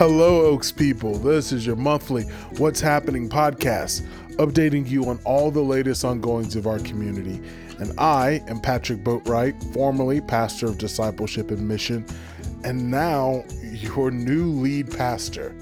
Hello, Oaks people. This is your monthly What's Happening podcast, updating you on all the latest ongoings of our community. And I am Patrick Boatwright, formerly pastor of discipleship and mission, and now your new lead pastor.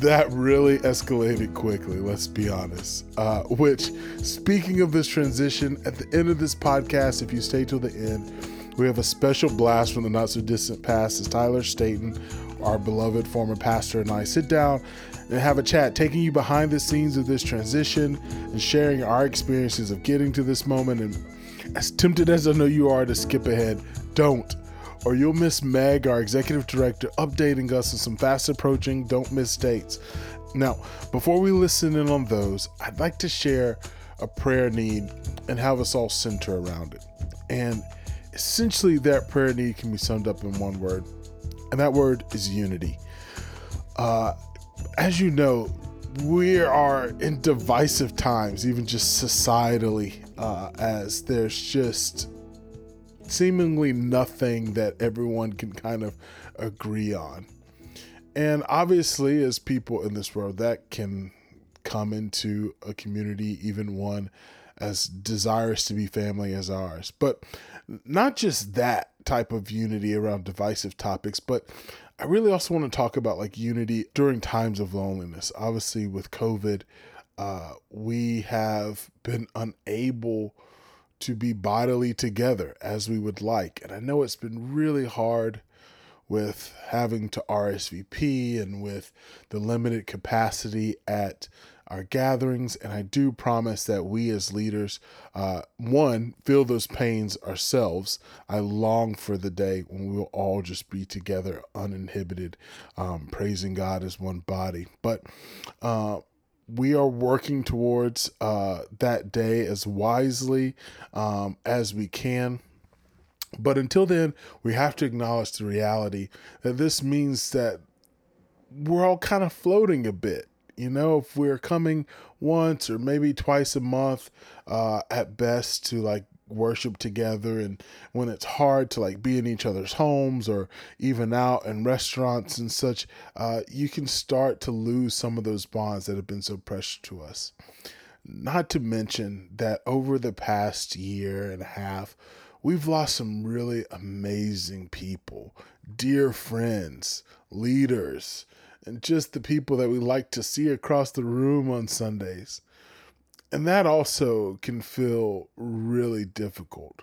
That really escalated quickly, let's be honest. Uh, which, speaking of this transition, at the end of this podcast, if you stay till the end, we have a special blast from the not so distant past as Tyler Staples, our beloved former pastor, and I sit down and have a chat, taking you behind the scenes of this transition and sharing our experiences of getting to this moment. And as tempted as I know you are to skip ahead, don't or you'll miss Meg, our executive director, updating us on some fast approaching don't miss dates. Now, before we listen in on those, I'd like to share a prayer need and have us all center around it. And essentially, that prayer need can be summed up in one word, and that word is unity. Uh, as you know, we are in divisive times, even just societally, uh, as there's just seemingly nothing that everyone can kind of agree on. And obviously, as people in this world, that can come into a community, even one as desirous to be family as ours. But not just that type of unity around divisive topics, but I really also want to talk about like unity during times of loneliness. Obviously, with COVID, uh, we have been unable to be bodily together as we would like. And I know it's been really hard with having to RSVP and with the limited capacity at our gatherings. And I do promise that we as leaders, uh, one, feel those pains ourselves. I long for the day when we will all just be together uninhibited, um, praising God as one body. But uh, we are working towards uh, that day as wisely um, as we can. But until then, we have to acknowledge the reality that this means that we're all kind of floating a bit. You know, if we're coming once or maybe twice a month uh, at best to like worship together and when it's hard to like be in each other's homes or even out in restaurants and such uh, you can start to lose some of those bonds that have been so precious to us. Not to mention that over the past year and a half we've lost some really amazing people dear friends leaders and just the people that we like to see across the room on sundays and that also can feel really difficult.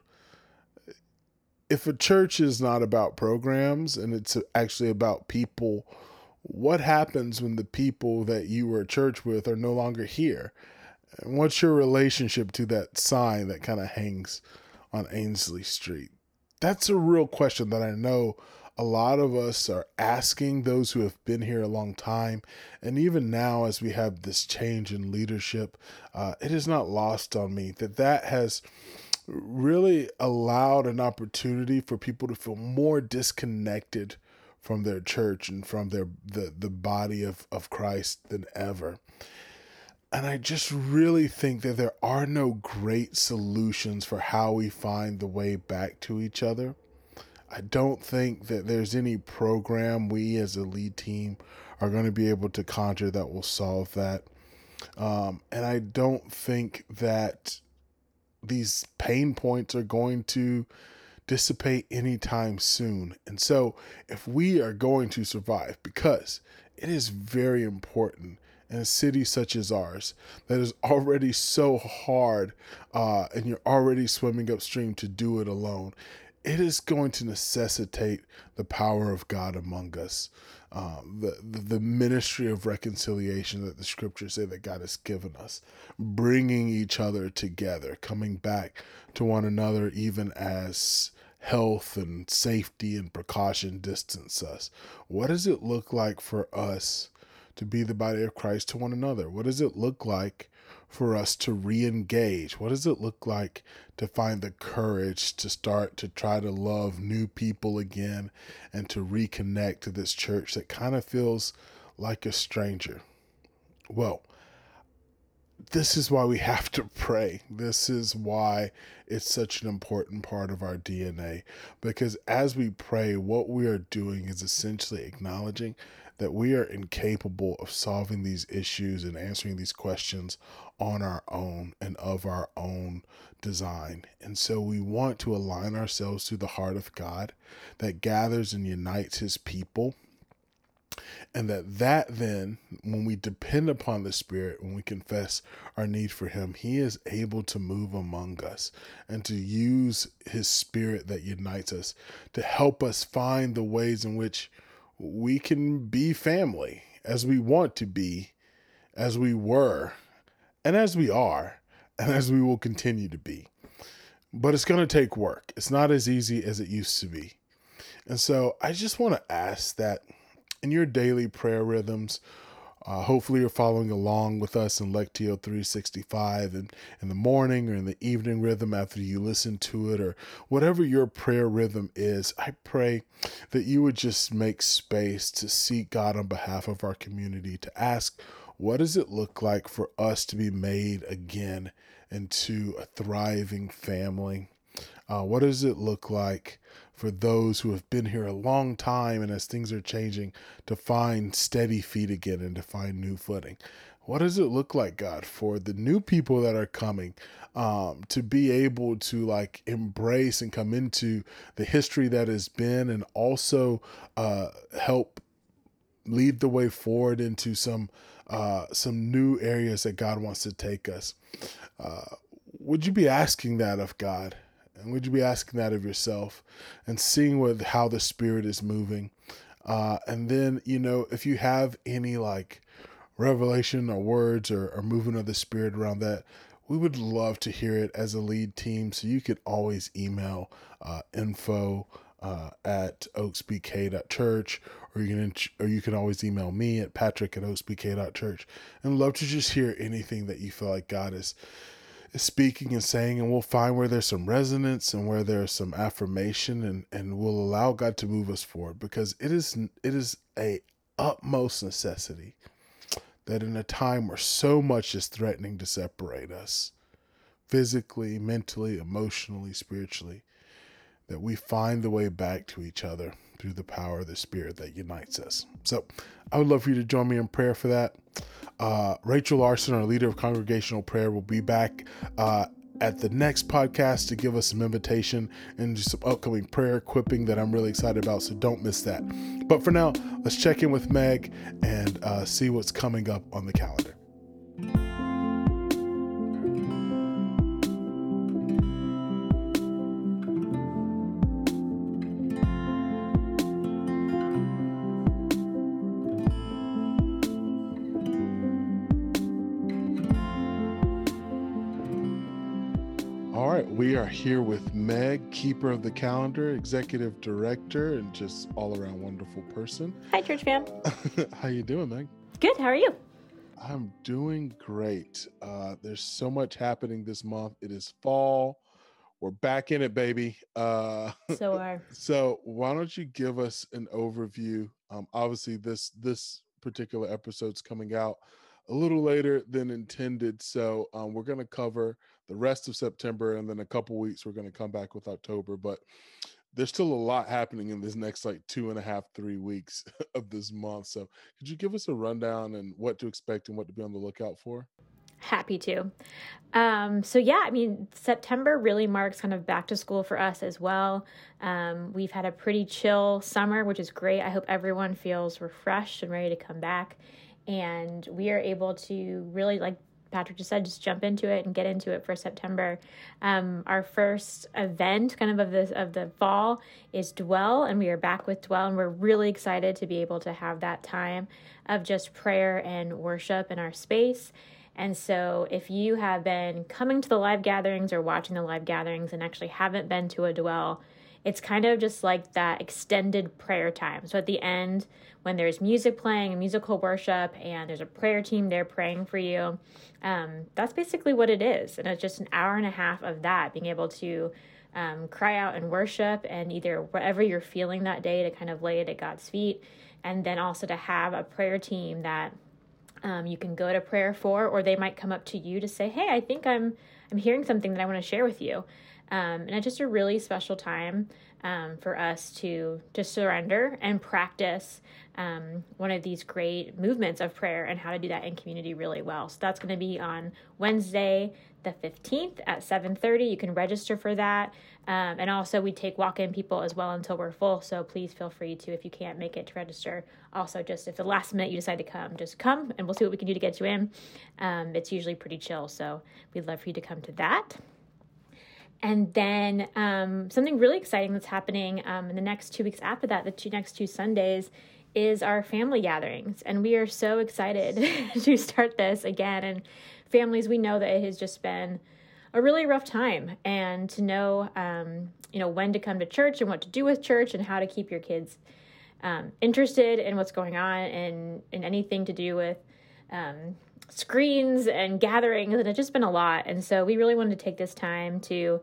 If a church is not about programs and it's actually about people, what happens when the people that you were at church with are no longer here? And what's your relationship to that sign that kind of hangs on Ainslie Street? That's a real question that I know a lot of us are asking those who have been here a long time. And even now, as we have this change in leadership, uh, it is not lost on me that that has really allowed an opportunity for people to feel more disconnected from their church and from their the, the body of, of Christ than ever. And I just really think that there are no great solutions for how we find the way back to each other. I don't think that there's any program we as a lead team are going to be able to conjure that will solve that. Um, and I don't think that these pain points are going to dissipate anytime soon. And so, if we are going to survive, because it is very important in a city such as ours that is already so hard uh, and you're already swimming upstream to do it alone it is going to necessitate the power of God among us, um, the, the, the ministry of reconciliation that the scriptures say that God has given us, bringing each other together, coming back to one another, even as health and safety and precaution distance us. What does it look like for us to be the body of Christ to one another? What does it look like? For us to re engage? What does it look like to find the courage to start to try to love new people again and to reconnect to this church that kind of feels like a stranger? Well, this is why we have to pray. This is why it's such an important part of our DNA. Because as we pray, what we are doing is essentially acknowledging that we are incapable of solving these issues and answering these questions on our own and of our own design. And so we want to align ourselves to the heart of God that gathers and unites his people and that that then when we depend upon the spirit when we confess our need for him he is able to move among us and to use his spirit that unites us to help us find the ways in which we can be family as we want to be as we were and as we are and as we will continue to be but it's going to take work it's not as easy as it used to be and so i just want to ask that in your daily prayer rhythms. Uh, hopefully, you're following along with us in Lectio 365 and in the morning or in the evening rhythm after you listen to it, or whatever your prayer rhythm is. I pray that you would just make space to seek God on behalf of our community, to ask, what does it look like for us to be made again into a thriving family? Uh, what does it look like for those who have been here a long time and as things are changing to find steady feet again and to find new footing? What does it look like, God, for the new people that are coming um, to be able to like embrace and come into the history that has been and also uh, help lead the way forward into some uh, some new areas that God wants to take us? Uh, would you be asking that of God? And would you be asking that of yourself and seeing with how the spirit is moving? Uh, and then, you know, if you have any like revelation or words or, or movement of the spirit around that, we would love to hear it as a lead team. So you could always email uh, info uh, at oaksbk.church or you can or you can always email me at patrick at oaksbk.church and love to just hear anything that you feel like God is speaking and saying, and we'll find where there's some resonance and where there's some affirmation, and and we'll allow God to move us forward. Because it is it is a utmost necessity that in a time where so much is threatening to separate us, physically, mentally, emotionally, spiritually, that we find the way back to each other through the power of the Spirit that unites us. So I would love for you to join me in prayer for that. Uh, Rachel Larson, our leader of congregational prayer, will be back uh, at the next podcast to give us some invitation and some upcoming prayer equipping that I'm really excited about. So don't miss that. But for now, let's check in with Meg and uh, see what's coming up on the calendar. We are here with Meg, keeper of the calendar, executive director, and just all around wonderful person. Hi, church fam. How you doing, Meg? Good. How are you? I'm doing great. Uh, there's so much happening this month. It is fall. We're back in it, baby. Uh, so are. So why don't you give us an overview? Um, obviously, this this particular episode's coming out a little later than intended. So um, we're going to cover the rest of September, and then a couple weeks we're going to come back with October. But there's still a lot happening in this next like two and a half, three weeks of this month. So could you give us a rundown and what to expect and what to be on the lookout for? Happy to. Um, so yeah, I mean, September really marks kind of back to school for us as well. Um, we've had a pretty chill summer, which is great. I hope everyone feels refreshed and ready to come back and we are able to really like Patrick just said, just jump into it and get into it for September. Um, our first event, kind of of the of the fall, is Dwell, and we are back with Dwell, and we're really excited to be able to have that time of just prayer and worship in our space. And so, if you have been coming to the live gatherings or watching the live gatherings and actually haven't been to a Dwell, it's kind of just like that extended prayer time. So at the end, when there's music playing and musical worship and there's a prayer team there praying for you, um, that's basically what it is. And it's just an hour and a half of that, being able to um, cry out and worship and either whatever you're feeling that day to kind of lay it at God's feet. And then also to have a prayer team that um, you can go to prayer for, or they might come up to you to say, "Hey, I think I'm I'm hearing something that I want to share with you." Um, and it's just a really special time um, for us to to surrender and practice um, one of these great movements of prayer and how to do that in community really well. So that's going to be on Wednesday, the 15th at 7:30. You can register for that. Um, and also we take walk-in people as well until we're full. So please feel free to, if you can't make it to register. Also, just if the last minute you decide to come, just come and we'll see what we can do to get you in. Um, it's usually pretty chill, so we'd love for you to come to that. And then um, something really exciting that's happening um, in the next two weeks after that, the two next two Sundays, is our family gatherings. And we are so excited to start this again. And families, we know that it has just been a really rough time. And to know, um, you know, when to come to church and what to do with church and how to keep your kids um, interested in what's going on and in anything to do with um, screens and gatherings. And it's just been a lot. And so we really wanted to take this time to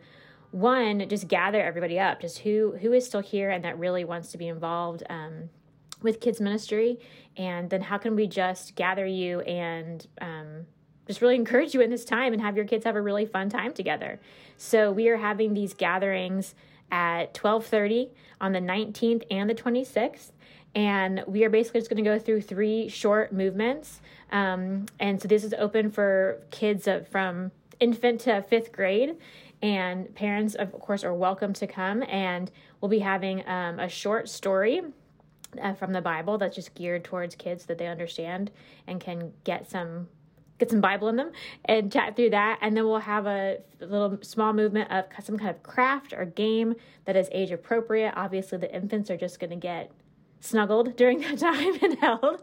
one just gather everybody up just who who is still here and that really wants to be involved um, with kids ministry and then how can we just gather you and um, just really encourage you in this time and have your kids have a really fun time together so we are having these gatherings at 12.30 on the 19th and the 26th and we are basically just going to go through three short movements um, and so this is open for kids from infant to fifth grade and parents of course are welcome to come and we'll be having um, a short story uh, from the Bible that's just geared towards kids that they understand and can get some get some Bible in them and chat through that. And then we'll have a little small movement of some kind of craft or game that is age appropriate. Obviously, the infants are just going to get snuggled during that time and held.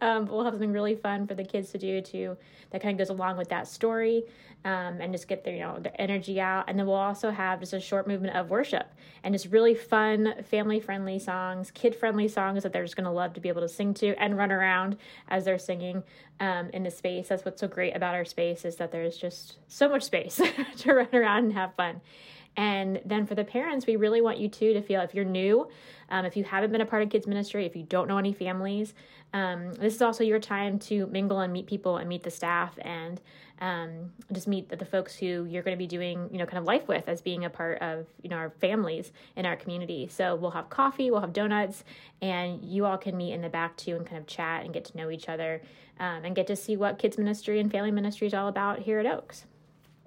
Um, we'll have something really fun for the kids to do too that kind of goes along with that story um, and just get their you know their energy out. And then we'll also have just a short movement of worship and just really fun, family friendly songs, kid friendly songs that they're just going to love to be able to sing to and run around as they're singing um, in the space. That's what's so great about our space is that there's just so much space to run around and have fun. And then for the parents, we really want you too to feel if you're new, um, if you haven't been a part of kids ministry, if you don't know any families, um, this is also your time to mingle and meet people and meet the staff and um, just meet the, the, folks who you're going to be doing, you know, kind of life with as being a part of, you know, our families in our community. So we'll have coffee, we'll have donuts, and you all can meet in the back too and kind of chat and get to know each other um, and get to see what kids ministry and family ministry is all about here at Oaks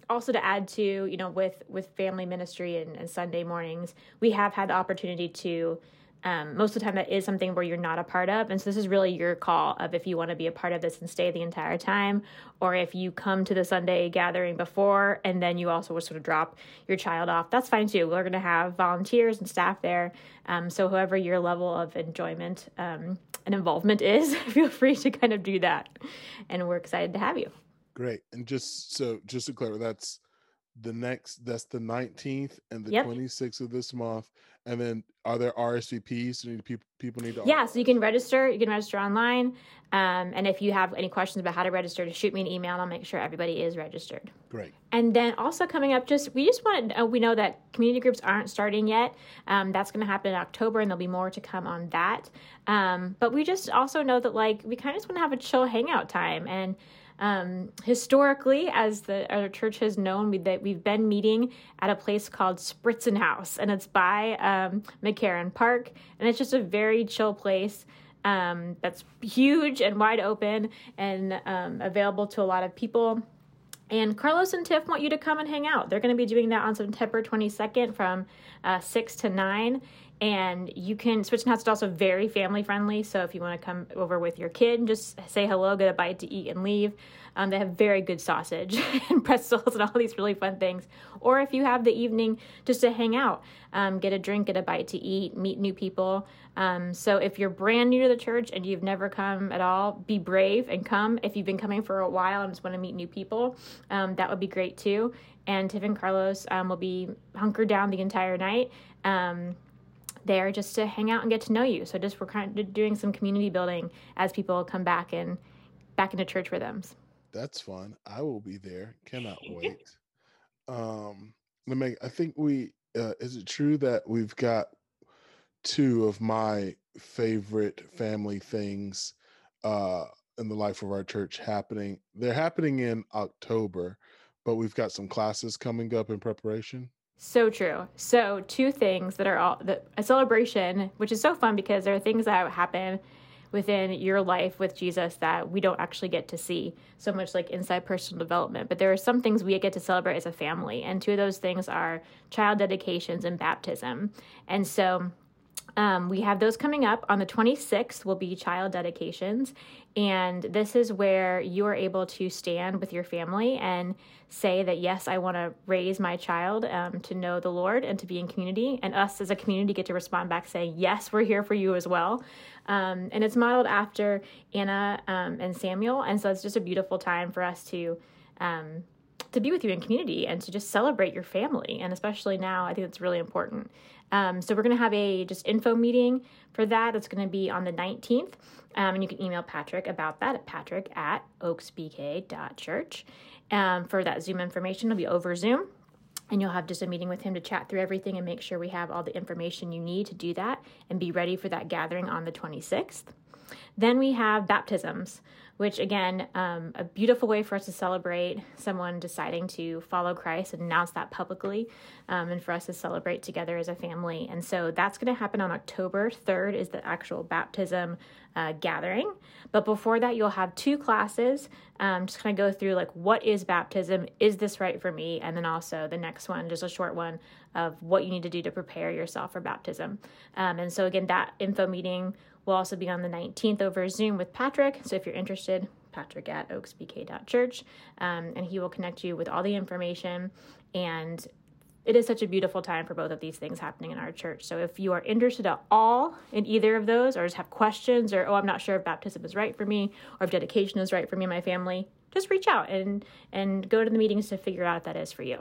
also to add to you know with with family ministry and, and sunday mornings we have had the opportunity to um, most of the time that is something where you're not a part of. And so this is really your call of if you want to be a part of this and stay the entire time or if you come to the sunday gathering before and then you also would sort of drop your child off that's fine too. We're going to have volunteers and staff there. Um, so whoever your level of enjoyment um, and involvement is feel free to kind of do that. And we're excited to have you Great. And just so just to clarify, that's the next that's the 19th and the yep. 26th of this month. And then are there RSVPs? Do need people people need to Yeah, so you can register, you can register online. Um, and if you have any questions about how to register, to shoot me an email and I'll make sure everybody is registered. Great. And then also coming up, just we just want to uh, we know that community groups aren't starting yet. Um, that's going to happen in October, and there'll be more to come on that. Um, but we just also know that like we kind of just want to have a chill hangout time and um, historically, as the our church has known, we, that we've been meeting at a place called Spritzenhaus, and it's by um, McCarren Park, and it's just a very chill place. Um, that's huge and wide open and um, available to a lot of people. And Carlos and Tiff want you to come and hang out. They're going to be doing that on September 22nd from uh, 6 to 9 and you can Spritzenhaus is also very family friendly. So if you want to come over with your kid, just say hello, get a bite to eat, and leave. Um, they have very good sausage and pretzels and all these really fun things. Or if you have the evening just to hang out, um, get a drink, get a bite to eat, meet new people. Um, so if you're brand new to the church and you've never come at all, be brave and come. If you've been coming for a while and just want to meet new people, um, that would be great too. And Tiff and Carlos um, will be hunkered down the entire night. There just to hang out and get to know you. So just we're kind of doing some community building as people come back and back into church rhythms. That's fun. I will be there. Cannot wait. um, let me. I think we. Uh, is it true that we've got two of my favorite family things uh, in the life of our church happening. They're happening in October, but we've got some classes coming up in preparation. So true. So two things that are all the, a celebration, which is so fun because there are things that happen within your life with Jesus that we don't actually get to see so much like inside personal development. But there are some things we get to celebrate as a family, and two of those things are child dedications and baptism. And so um, we have those coming up. On the 26th will be child dedications. And this is where you are able to stand with your family and say that yes i want to raise my child um, to know the lord and to be in community. And us as a community get to respond back saying yes we're here for you as well. Um, and it's modeled after anna um, and samuel. And so it's just a beautiful time for us to um, to be with you in community and to just celebrate your family. And especially now i think it's really important um, so we're going to have a just info meeting for that. It's going to be on the 19th. Um, and you can email Patrick about that at patrick at oaksbk.church. Um, for that Zoom information, it'll be over Zoom. And you'll have just a meeting with him to chat through everything and make sure we have all the information you need to do that and be ready for that gathering on the 26th. Then we have baptisms which again, um, a beautiful way for us to celebrate someone deciding to follow Christ and announce that publicly, um, and for us to celebrate together as a family. And so that's going to happen on October 3rd, is the actual baptism uh, gathering. But before that, you'll have two classes, um, just kind of go through like what is baptism? Is this right for me? And then also the next one, just a short one of what you need to do to prepare yourself for baptism. Um, and so again, that info meeting We'll also be on the 19th over Zoom with Patrick. So if you're interested, patrick at oaksbk.church, um, and he will connect you with all the information. And it is such a beautiful time for both of these things happening in our church. So if you are interested at all in either of those, or just have questions, or oh, I'm not sure if baptism is right for me, or if dedication is right for me and my family, just reach out and and go to the meetings to figure out if that is for you.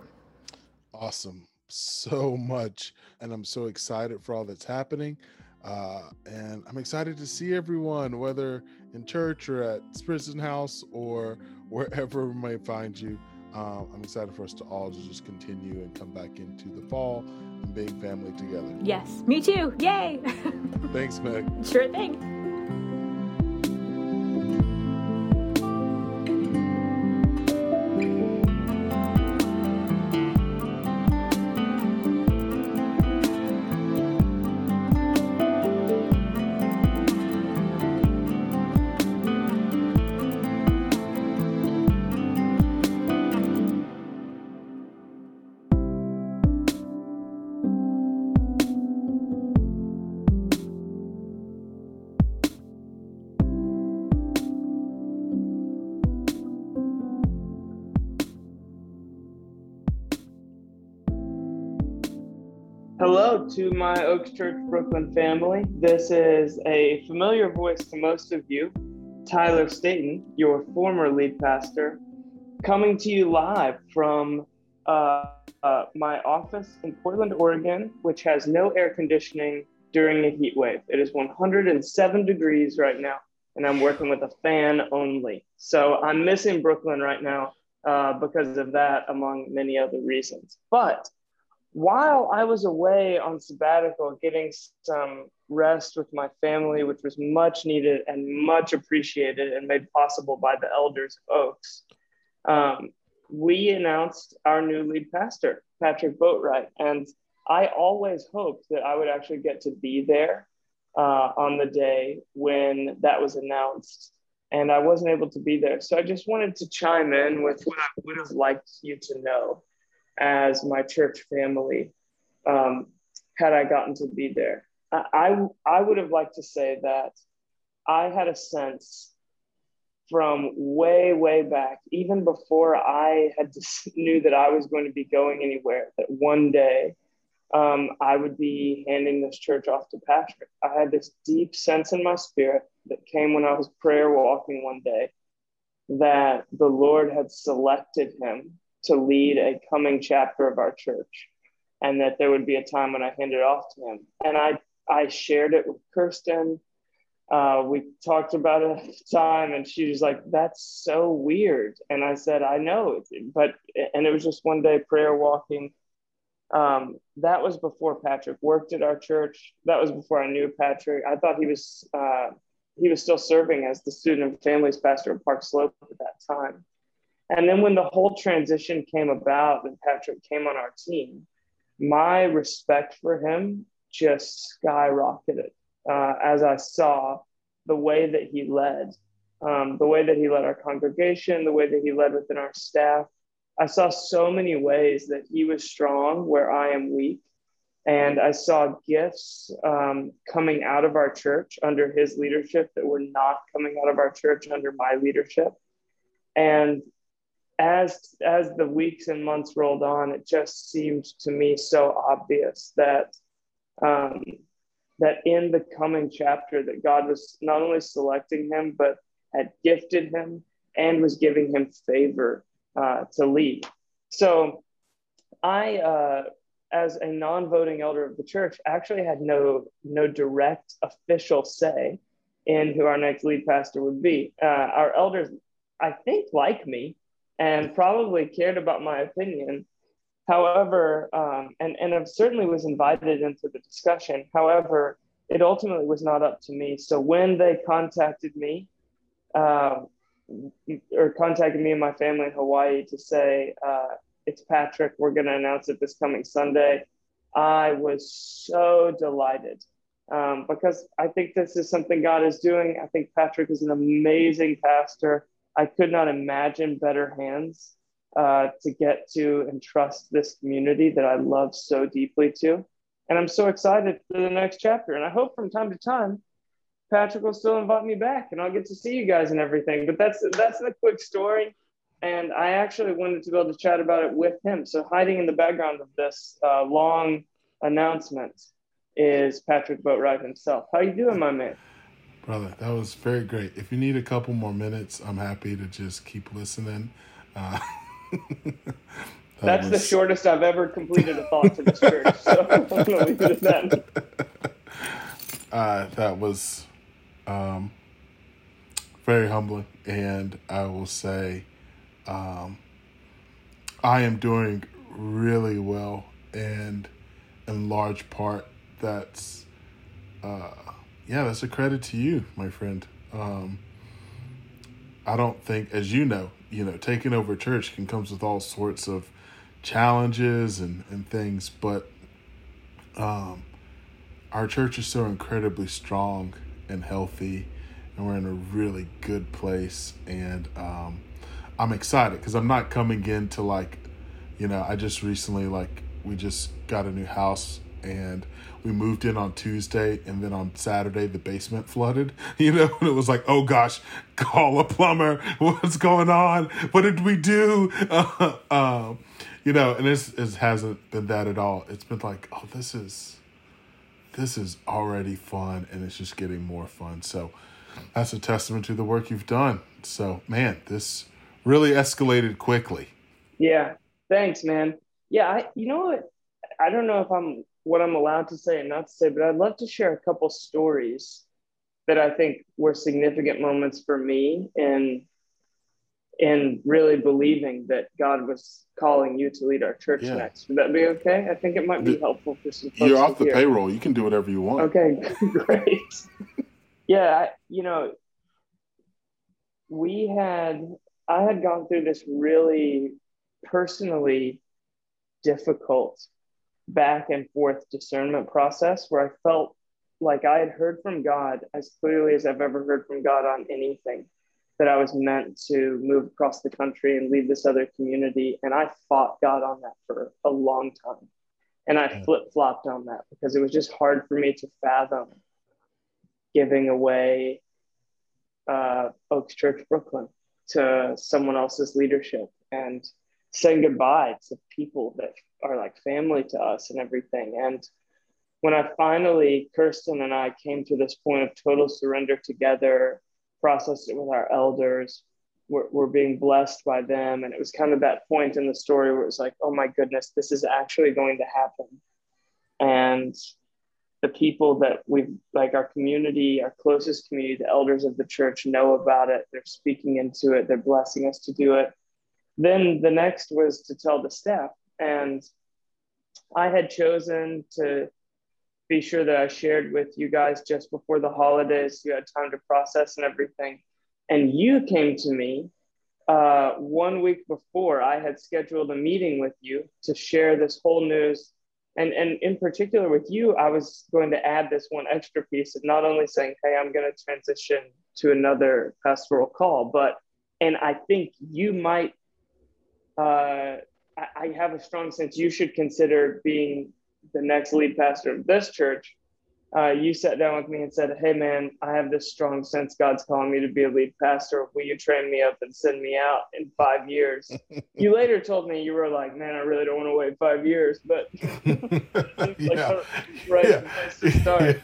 Awesome, so much, and I'm so excited for all that's happening. Uh, and I'm excited to see everyone, whether in church or at Spritzenhaus or wherever we may find you. Um, I'm excited for us to all to just continue and come back into the fall and being family together. Yes, me too. Yay! Thanks, Meg. Sure thing. To my Oaks Church Brooklyn family. This is a familiar voice to most of you, Tyler Staples, your former lead pastor, coming to you live from uh, uh, my office in Portland, Oregon, which has no air conditioning during a heat wave. It is 107 degrees right now, and I'm working with a fan only. So I'm missing Brooklyn right now uh, because of that, among many other reasons. But while I was away on sabbatical, getting some rest with my family, which was much needed and much appreciated and made possible by the elders of Oaks, um, we announced our new lead pastor, Patrick Boatwright. And I always hoped that I would actually get to be there uh, on the day when that was announced. And I wasn't able to be there. So I just wanted to chime in with what I would have liked you to know as my church family um, had I gotten to be there. I, I, I would have liked to say that I had a sense from way, way back, even before I had knew that I was going to be going anywhere, that one day um, I would be handing this church off to Patrick. I had this deep sense in my spirit that came when I was prayer walking one day that the Lord had selected him to lead a coming chapter of our church and that there would be a time when I handed it off to him. And I, I shared it with Kirsten. Uh, we talked about it at the time, and she was like, That's so weird. And I said, I know, but, and it was just one day prayer walking. Um, that was before Patrick worked at our church. That was before I knew Patrick. I thought he was uh, he was still serving as the student and families pastor of Park Slope at that time. And then when the whole transition came about and Patrick came on our team, my respect for him just skyrocketed uh, as I saw the way that he led, um, the way that he led our congregation, the way that he led within our staff. I saw so many ways that he was strong where I am weak. And I saw gifts um, coming out of our church under his leadership that were not coming out of our church under my leadership. And as as the weeks and months rolled on, it just seemed to me so obvious that um, that in the coming chapter that God was not only selecting him but had gifted him and was giving him favor uh, to lead. So I, uh, as a non-voting elder of the church, actually had no no direct official say in who our next lead pastor would be. Uh, our elders, I think, like me and probably cared about my opinion. However, um, and, and I certainly was invited into the discussion. However, it ultimately was not up to me. So when they contacted me, uh, or contacted me and my family in Hawaii to say, uh, it's Patrick, we're going to announce it this coming Sunday, I was so delighted um, because I think this is something God is doing. I think Patrick is an amazing pastor. I could not imagine better hands uh, to get to and trust this community that I love so deeply to. And I'm so excited for the next chapter. And I hope from time to time, Patrick will still invite me back and I'll get to see you guys and everything. But that's that's the quick story. And I actually wanted to be able to chat about it with him. So hiding in the background of this uh, long announcement is Patrick Boatwright himself. How you doing, my man? Brother. That was very great. If you need a couple more minutes, I'm happy to just keep listening. Uh, that That's was... the shortest I've ever completed a thought to this church. So I'm going to leave it at that. Uh, that was um, very humbling, and I will say, um, I am doing really well, and in large part, that's. Uh, yeah, that's a credit to you, my friend. Um, I don't think, as you know, you know, taking over church can comes with all sorts of challenges and, and things, but um, our church is so incredibly strong and healthy, and we're in a really good place. And um, I'm excited because I'm not coming into like, you know, I just recently like we just got a new house and we moved in on Tuesday, and then on Saturday the basement flooded. You know, and it was like, oh gosh, call a plumber. What's going on? What did we do? Uh, uh, you know, and this it hasn't been that at all. It's been like, oh, this is this is already fun, and it's just getting more fun. So that's a testament to the work you've done. So man, this really escalated quickly. Yeah, thanks, man. Yeah, I, you know what? I don't know if I'm what I'm allowed to say and not to say, but I'd love to share a couple stories that I think were significant moments for me in in really believing that God was calling you to lead our church yeah. next. Would that be okay? I think it might be helpful for some You're off the hear. payroll. You can do whatever you want. Okay, great. yeah, I, you know, we had I had gone through this really personally difficult back and forth discernment process where I felt like I had heard from God as clearly as I've ever heard from God on anything that I was meant to move across the country and leave this other community. And I fought God on that for a long time. And I flip flopped on that because it was just hard for me to fathom giving away uh, Oaks Church Brooklyn to someone else's leadership and saying goodbye to people that are like family to us and everything. And when I finally, Kirsten and I came to this point of total surrender together, processed it with our elders, we're, we're being blessed by them. And it was kind of that point in the story where it was like, oh my goodness, this is actually going to happen. And the people that we've, like our community, our closest community, the elders of the church know about it. They're speaking into it, they're blessing us to do it. Then the next was to tell the staff and I had chosen to be sure that I shared with you guys just before the holidays. You had time to process and everything. And you came to me uh, one week before I had scheduled a meeting with you to share this whole news. And, and in particular with you, I was going to add this one extra piece of not only saying, hey, I'm going to transition to another pastoral call, but, and I think you might, uh, I, have a strong sense you should consider being the next lead pastor of this church uh, you sat down with me and said, Hey, man, I have this strong sense God's calling me to be a lead pastor. Will you train me up and send me out in five years? you later told me you were like, Man, I really don't want to wait five years, but like, yeah. right yeah. to start.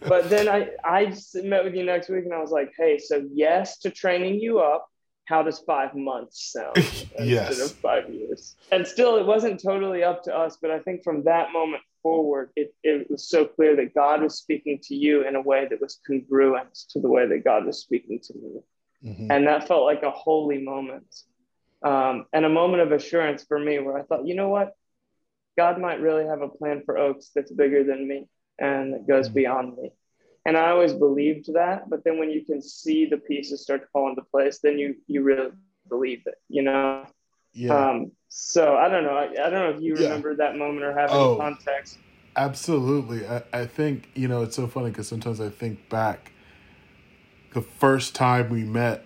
but then I, I met with you next week and I was like, Hey, so yes to training you up. How does five months sound yes. instead of five years? And still, it wasn't totally up to us, but I think from that moment forward, it, it was so clear that God was speaking to you in a way that was congruent to the way that God was speaking to me. Mm-hmm. And that felt like a holy moment um, and a moment of assurance for me where I thought, you know what? God might really have a plan for Oaks that's bigger than me and that goes mm-hmm. beyond me. And I always believed that, but then when you can see the pieces start to fall into place, then you you really believe it, you know. Yeah. Um, so I don't know. I, I, don't know if you yeah. remember that moment or have oh, any context. Absolutely. I, I think, you know, it's so funny because sometimes I think back the first time we met,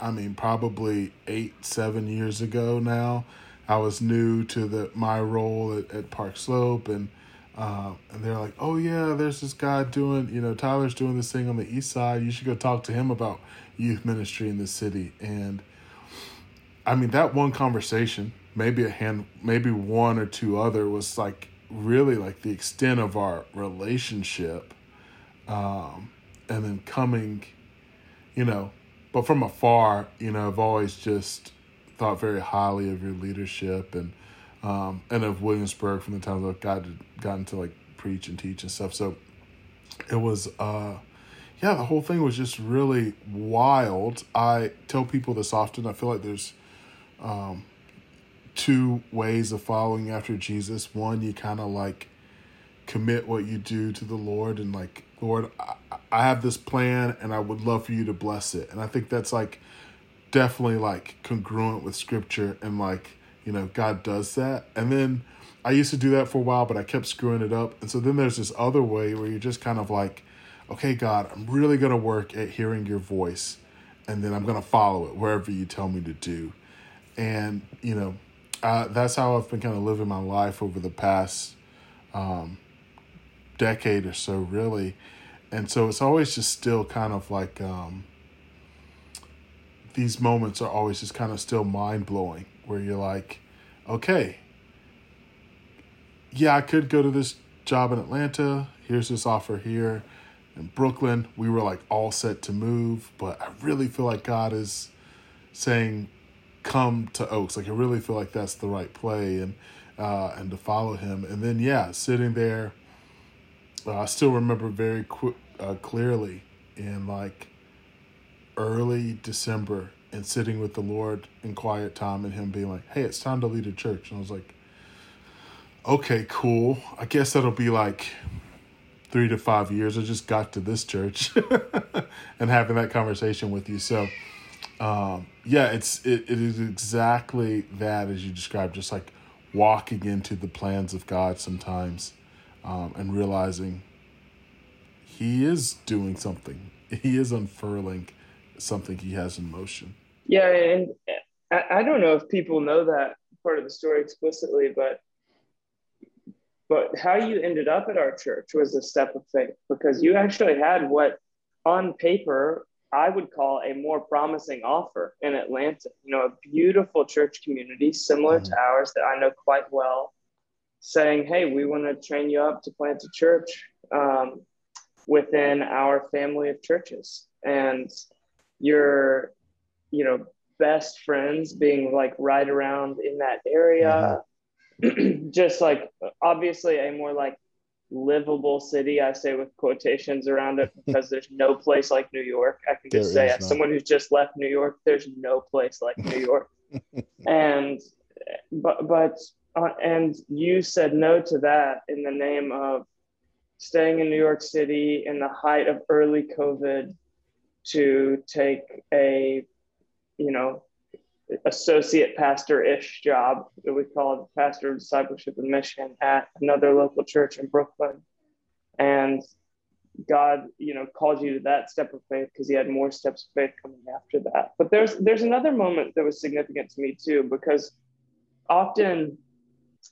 I mean, probably eight, seven years ago now. I was new to the my role at, at Park Slope and uh, and they're like, oh yeah, there's this guy doing, you know, Tyler's doing this thing on the east side. You should go talk to him about youth ministry in the city. And I mean, that one conversation, maybe a hand, maybe one or two other, was like really like the extent of our relationship. Um, and then coming, you know, but from afar, you know, I've always just thought very highly of your leadership and um, and of Williamsburg from the times I've gotten gotten to like preach and teach and stuff. So it was uh yeah, the whole thing was just really wild. I tell people this often. I feel like there's um, two ways of following after Jesus. One, you kind of like commit what you do to the Lord and like, Lord, I, I have this plan and I would love for you to bless it. And I think that's like definitely like congruent with scripture and like, you know, God does that. And then I used to do that for a while, but I kept screwing it up. And so then there's this other way where you're just kind of like, okay, God, I'm really going to work at hearing your voice and then I'm going to follow it wherever you tell me to do and you know uh, that's how I've been kind of living my life over the past um, decade or so, really. And so it's always just still kind of like um, these moments are always just kind of still mind blowing, where you're like, okay, yeah, I could go to this job in Atlanta. Here's this offer here. In Brooklyn, we were like all set to move, but I really feel like God is saying, come to Oaks. Like I really feel like that's the right play and uh, and to follow him. And then yeah, sitting there, uh, I still remember very qu- uh, clearly in like early December and sitting with the Lord in quiet time and him being like, "Hey, it's time to lead a church." And I was like, "Okay, cool. I guess that'll be like." Three to five years. I just got to this church and having that conversation with you. So, um, yeah, it's it, it is exactly that as you described, just like walking into the plans of God sometimes, um, and realizing He is doing something. He is unfurling something He has in motion. Yeah, and I don't know if people know that part of the story explicitly, but but how you ended up at our church was a step of faith because you actually had what on paper I would call a more promising offer in Atlanta. You know, a beautiful church community similar mm-hmm. to ours that I know quite well, saying, "Hey, we want to train you up to plant a church um, within our family of churches," and your, you know, best friends being like right around in that area. Mm-hmm. just like obviously a more like livable city. I say with quotations around it because there's no place like New York. I can just there say, as someone who's just left New York, there's no place like New York. and but but uh, and you said no to that in the name of staying in New York City in the height of early COVID to take a, you know, associate pastor ish job that we call it pastor of discipleship and mission at another local church in Brooklyn. And God, you know, called you to that step of faith because he had more steps of faith coming after that. But there's there's another moment that was significant to me too, because often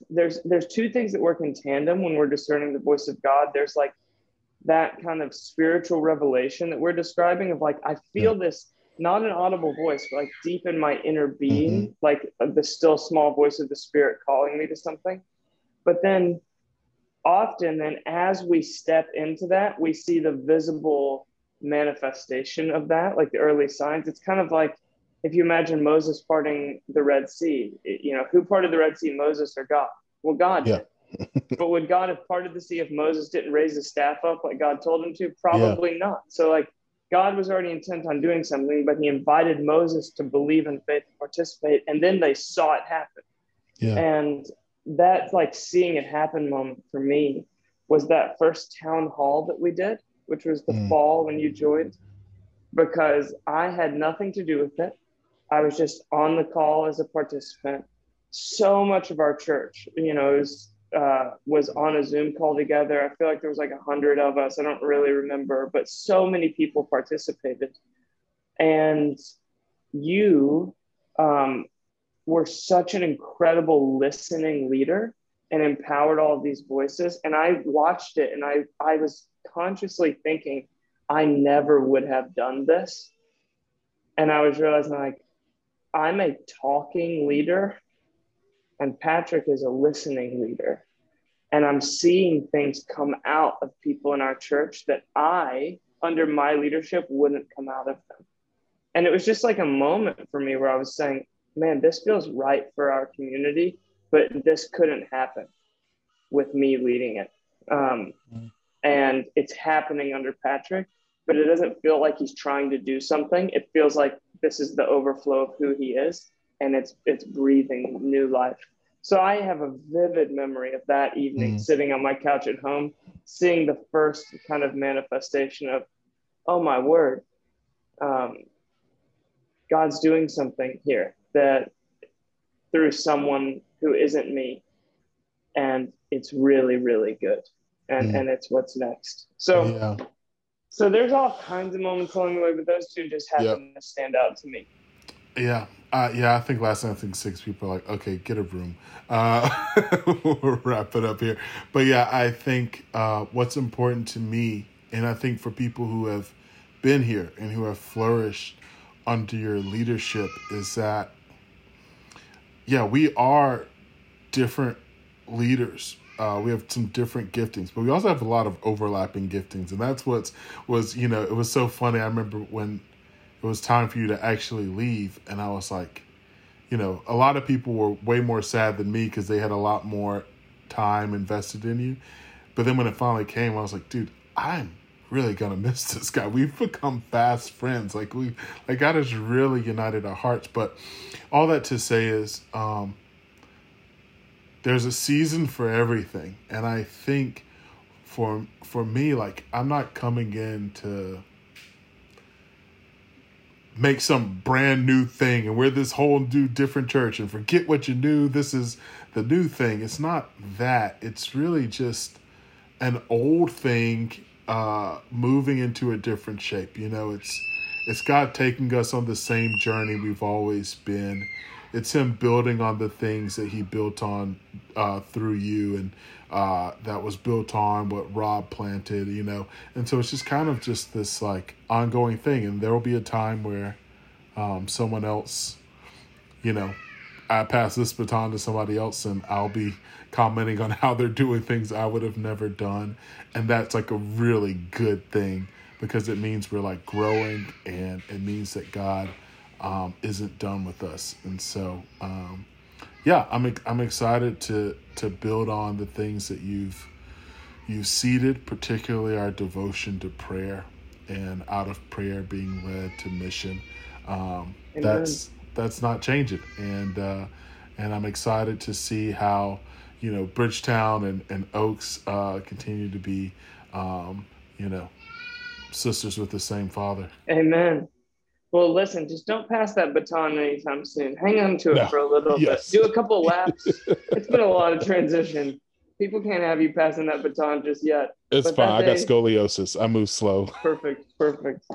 there's there's two things that work in tandem when we're discerning the voice of God. There's like that kind of spiritual revelation that we're describing of like I feel this not an audible voice, but like deep in my inner being, mm-hmm. like the still small voice of the spirit calling me to something. But then often then as we step into that, we see the visible manifestation of that, like the early signs. It's kind of like if you imagine Moses parting the Red Sea, you know, who parted the Red Sea, Moses or God? Well, God yeah. but would God have parted the sea if Moses didn't raise his staff up like God told him to? Probably yeah. not. So, like, God was already intent on doing something, but he invited Moses to believe in faith and participate, and then they saw it happen. Yeah. And that, like, seeing it happen moment for me was that first town hall that we did, which was the mm. fall when you joined, because I had nothing to do with it. I was just on the call as a participant. So much of our church, you know, was, uh, was on a Zoom call together. I feel like there was like a hundred of us. I don't really remember, but so many people participated. And you um, were such an incredible listening leader and empowered all of these voices. And I watched it and I, I was consciously thinking, I never would have done this. And I was realizing, like, I'm a talking leader and Patrick is a listening leader. And I'm seeing things come out of people in our church that I, under my leadership, wouldn't come out of them. And it was just like a moment for me where I was saying, man, this feels right for our community, but this couldn't happen with me leading it. Um, mm. And it's happening under Patrick, but it doesn't feel like he's trying to do something. It feels like this is the overflow of who he is and it's it's breathing new life so i have a vivid memory of that evening mm. sitting on my couch at home seeing the first kind of manifestation of oh my word um, god's doing something here that through someone who isn't me and it's really really good and mm. and it's what's next so yeah. So there's all kinds of moments along the way, but those two just happen yep. to stand out to me. Yeah, uh, yeah. I think last night I think six people are like, okay, get a room. Uh, we'll wrap it up here. But yeah, I think uh, what's important to me, and I think for people who have been here and who have flourished under your leadership, is that yeah, we are different leaders uh, we have some different giftings, but we also have a lot of overlapping giftings, and that's what was you know it was so funny. I remember when it was time for you to actually leave, and I was like, you know, a lot of people were way more sad than me because they had a lot more time invested in you. But then when it finally came, I was like, dude, I'm really gonna miss this guy. We've become fast friends. Like we, like God has really united our hearts. But all that to say is. um there's a season for everything and i think for for me like i'm not coming in to make some brand new thing and we're this whole new different church and forget what you knew. This is the new thing. It's not that. It's really just an old thing uh moving into a different shape you know? It's it's god taking us on the same journey we've always been it's him building on the things that he built on uh, through you and uh, that was built on what Rob planted, you know. And so it's just kind of just this like ongoing thing. And there will be a time where um, someone else, you know, I pass this baton to somebody else and I'll be commenting on how they're doing things I would have never done. And that's like a really good thing because it means we're like growing and it means that God um, isn't done with us. And so, um, yeah, I'm I'm excited to to build on the things that you've you've seeded, particularly our devotion to prayer and out of prayer being led to mission. Um, that's that's not changing, and uh, and I'm excited to see how you know Bridgetown and and Oaks uh, continue to be um, you know sisters with the same father. Amen. Well, listen, just don't pass that baton anytime soon. Hang on to it no. for a little yes. bit. Do a couple laps. it's been a lot of transition. People can't have you passing that baton just yet. It's but fine. I got scoliosis. I move slow. Perfect. Perfect.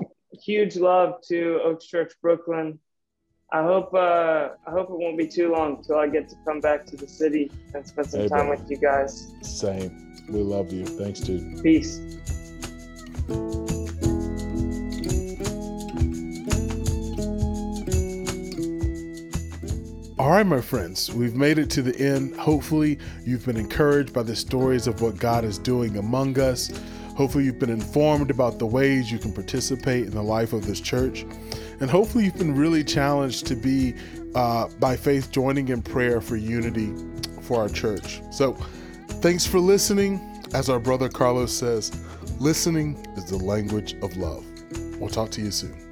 Huge love to Oaks Church Brooklyn. I hope uh, I hope it won't be too long until I get to come back to the city and spend some hey, time bro. with you guys. Same. We love you. Thanks, dude. Peace. All right, my friends, we've made it to the end. Hopefully, you've been encouraged by the stories of what God is doing among us. Hopefully, you've been informed about the ways you can participate in the life of this church. And hopefully, you've been really challenged to be, uh, by faith, joining in prayer for unity for our church. So, thanks for listening. As our brother Carlos says, listening is the language of love. We'll talk to you soon.